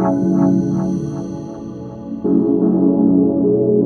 Thank you.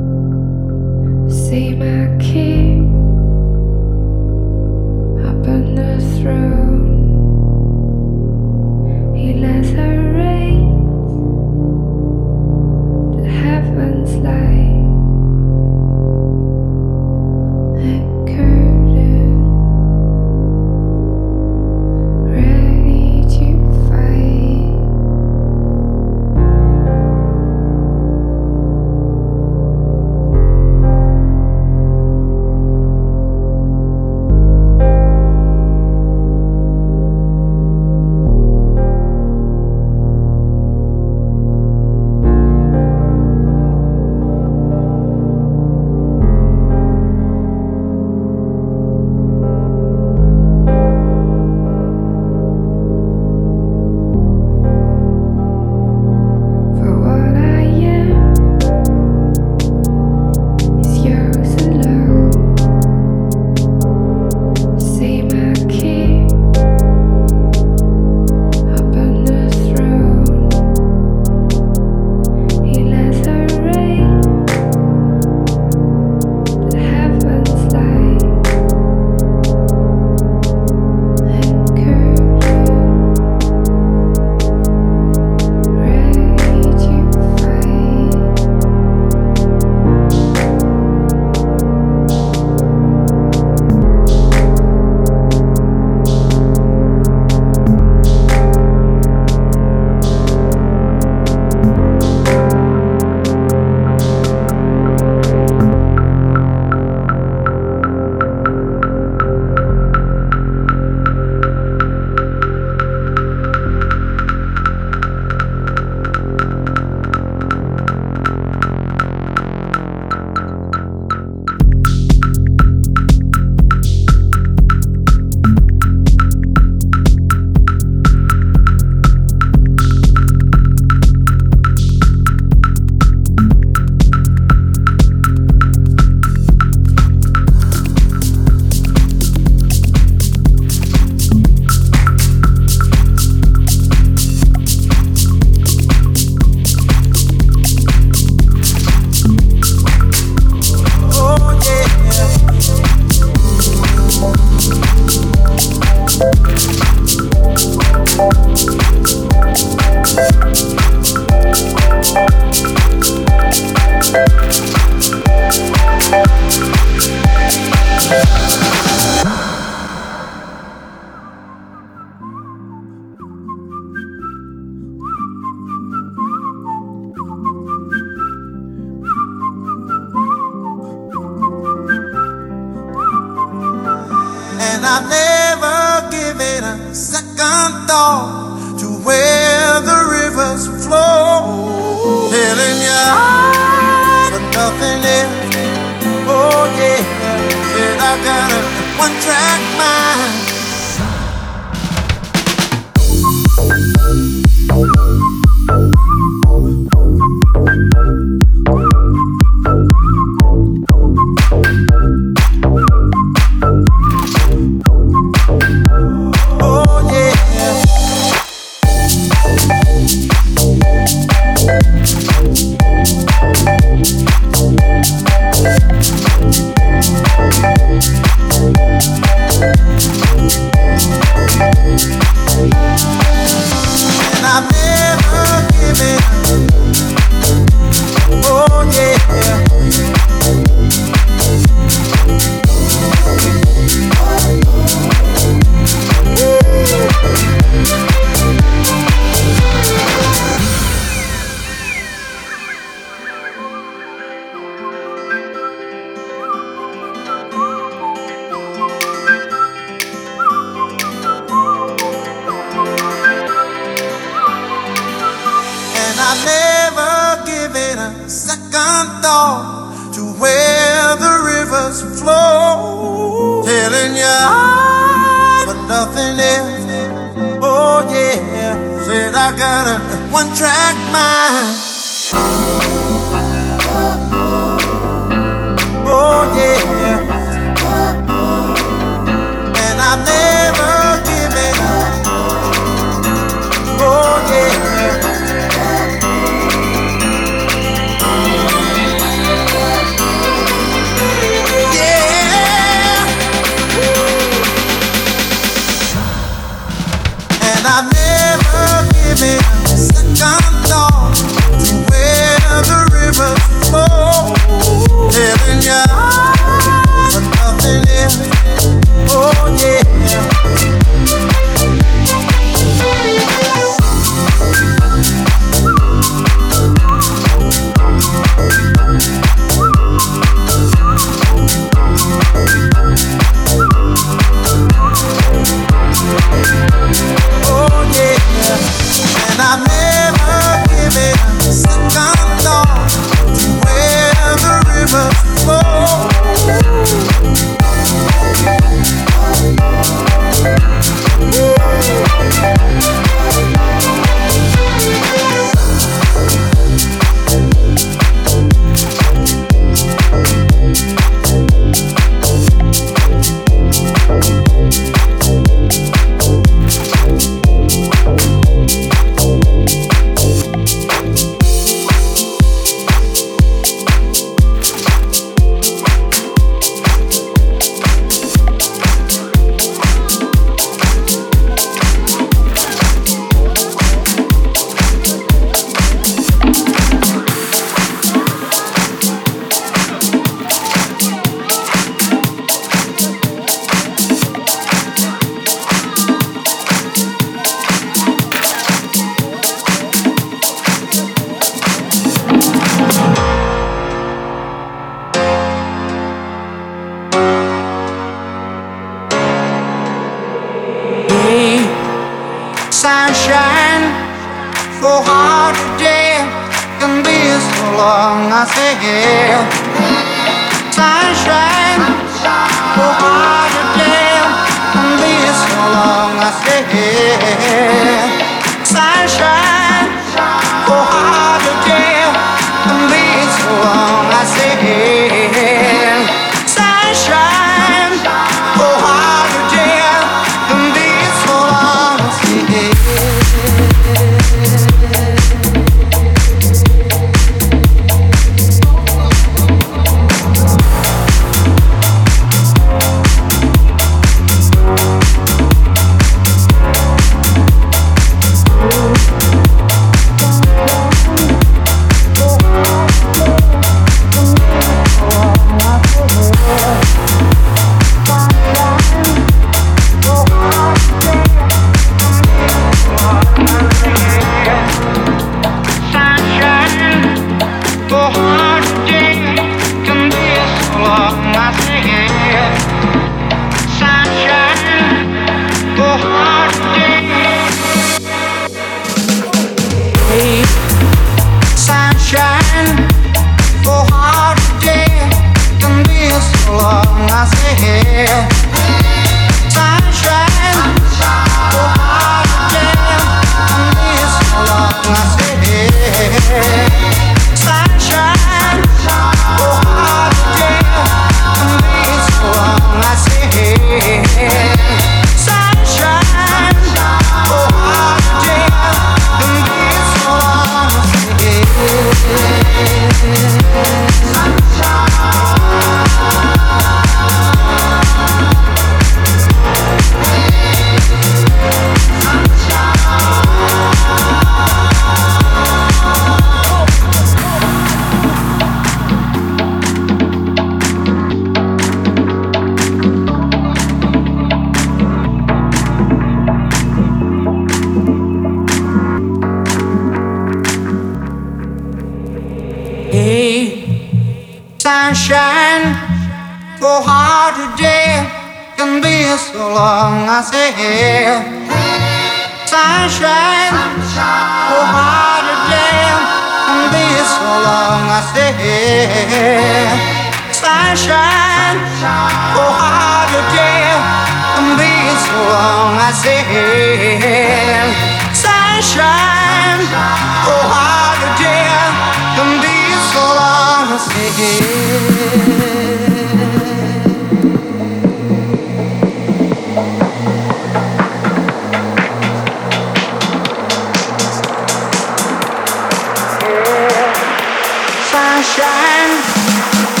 Sunshine.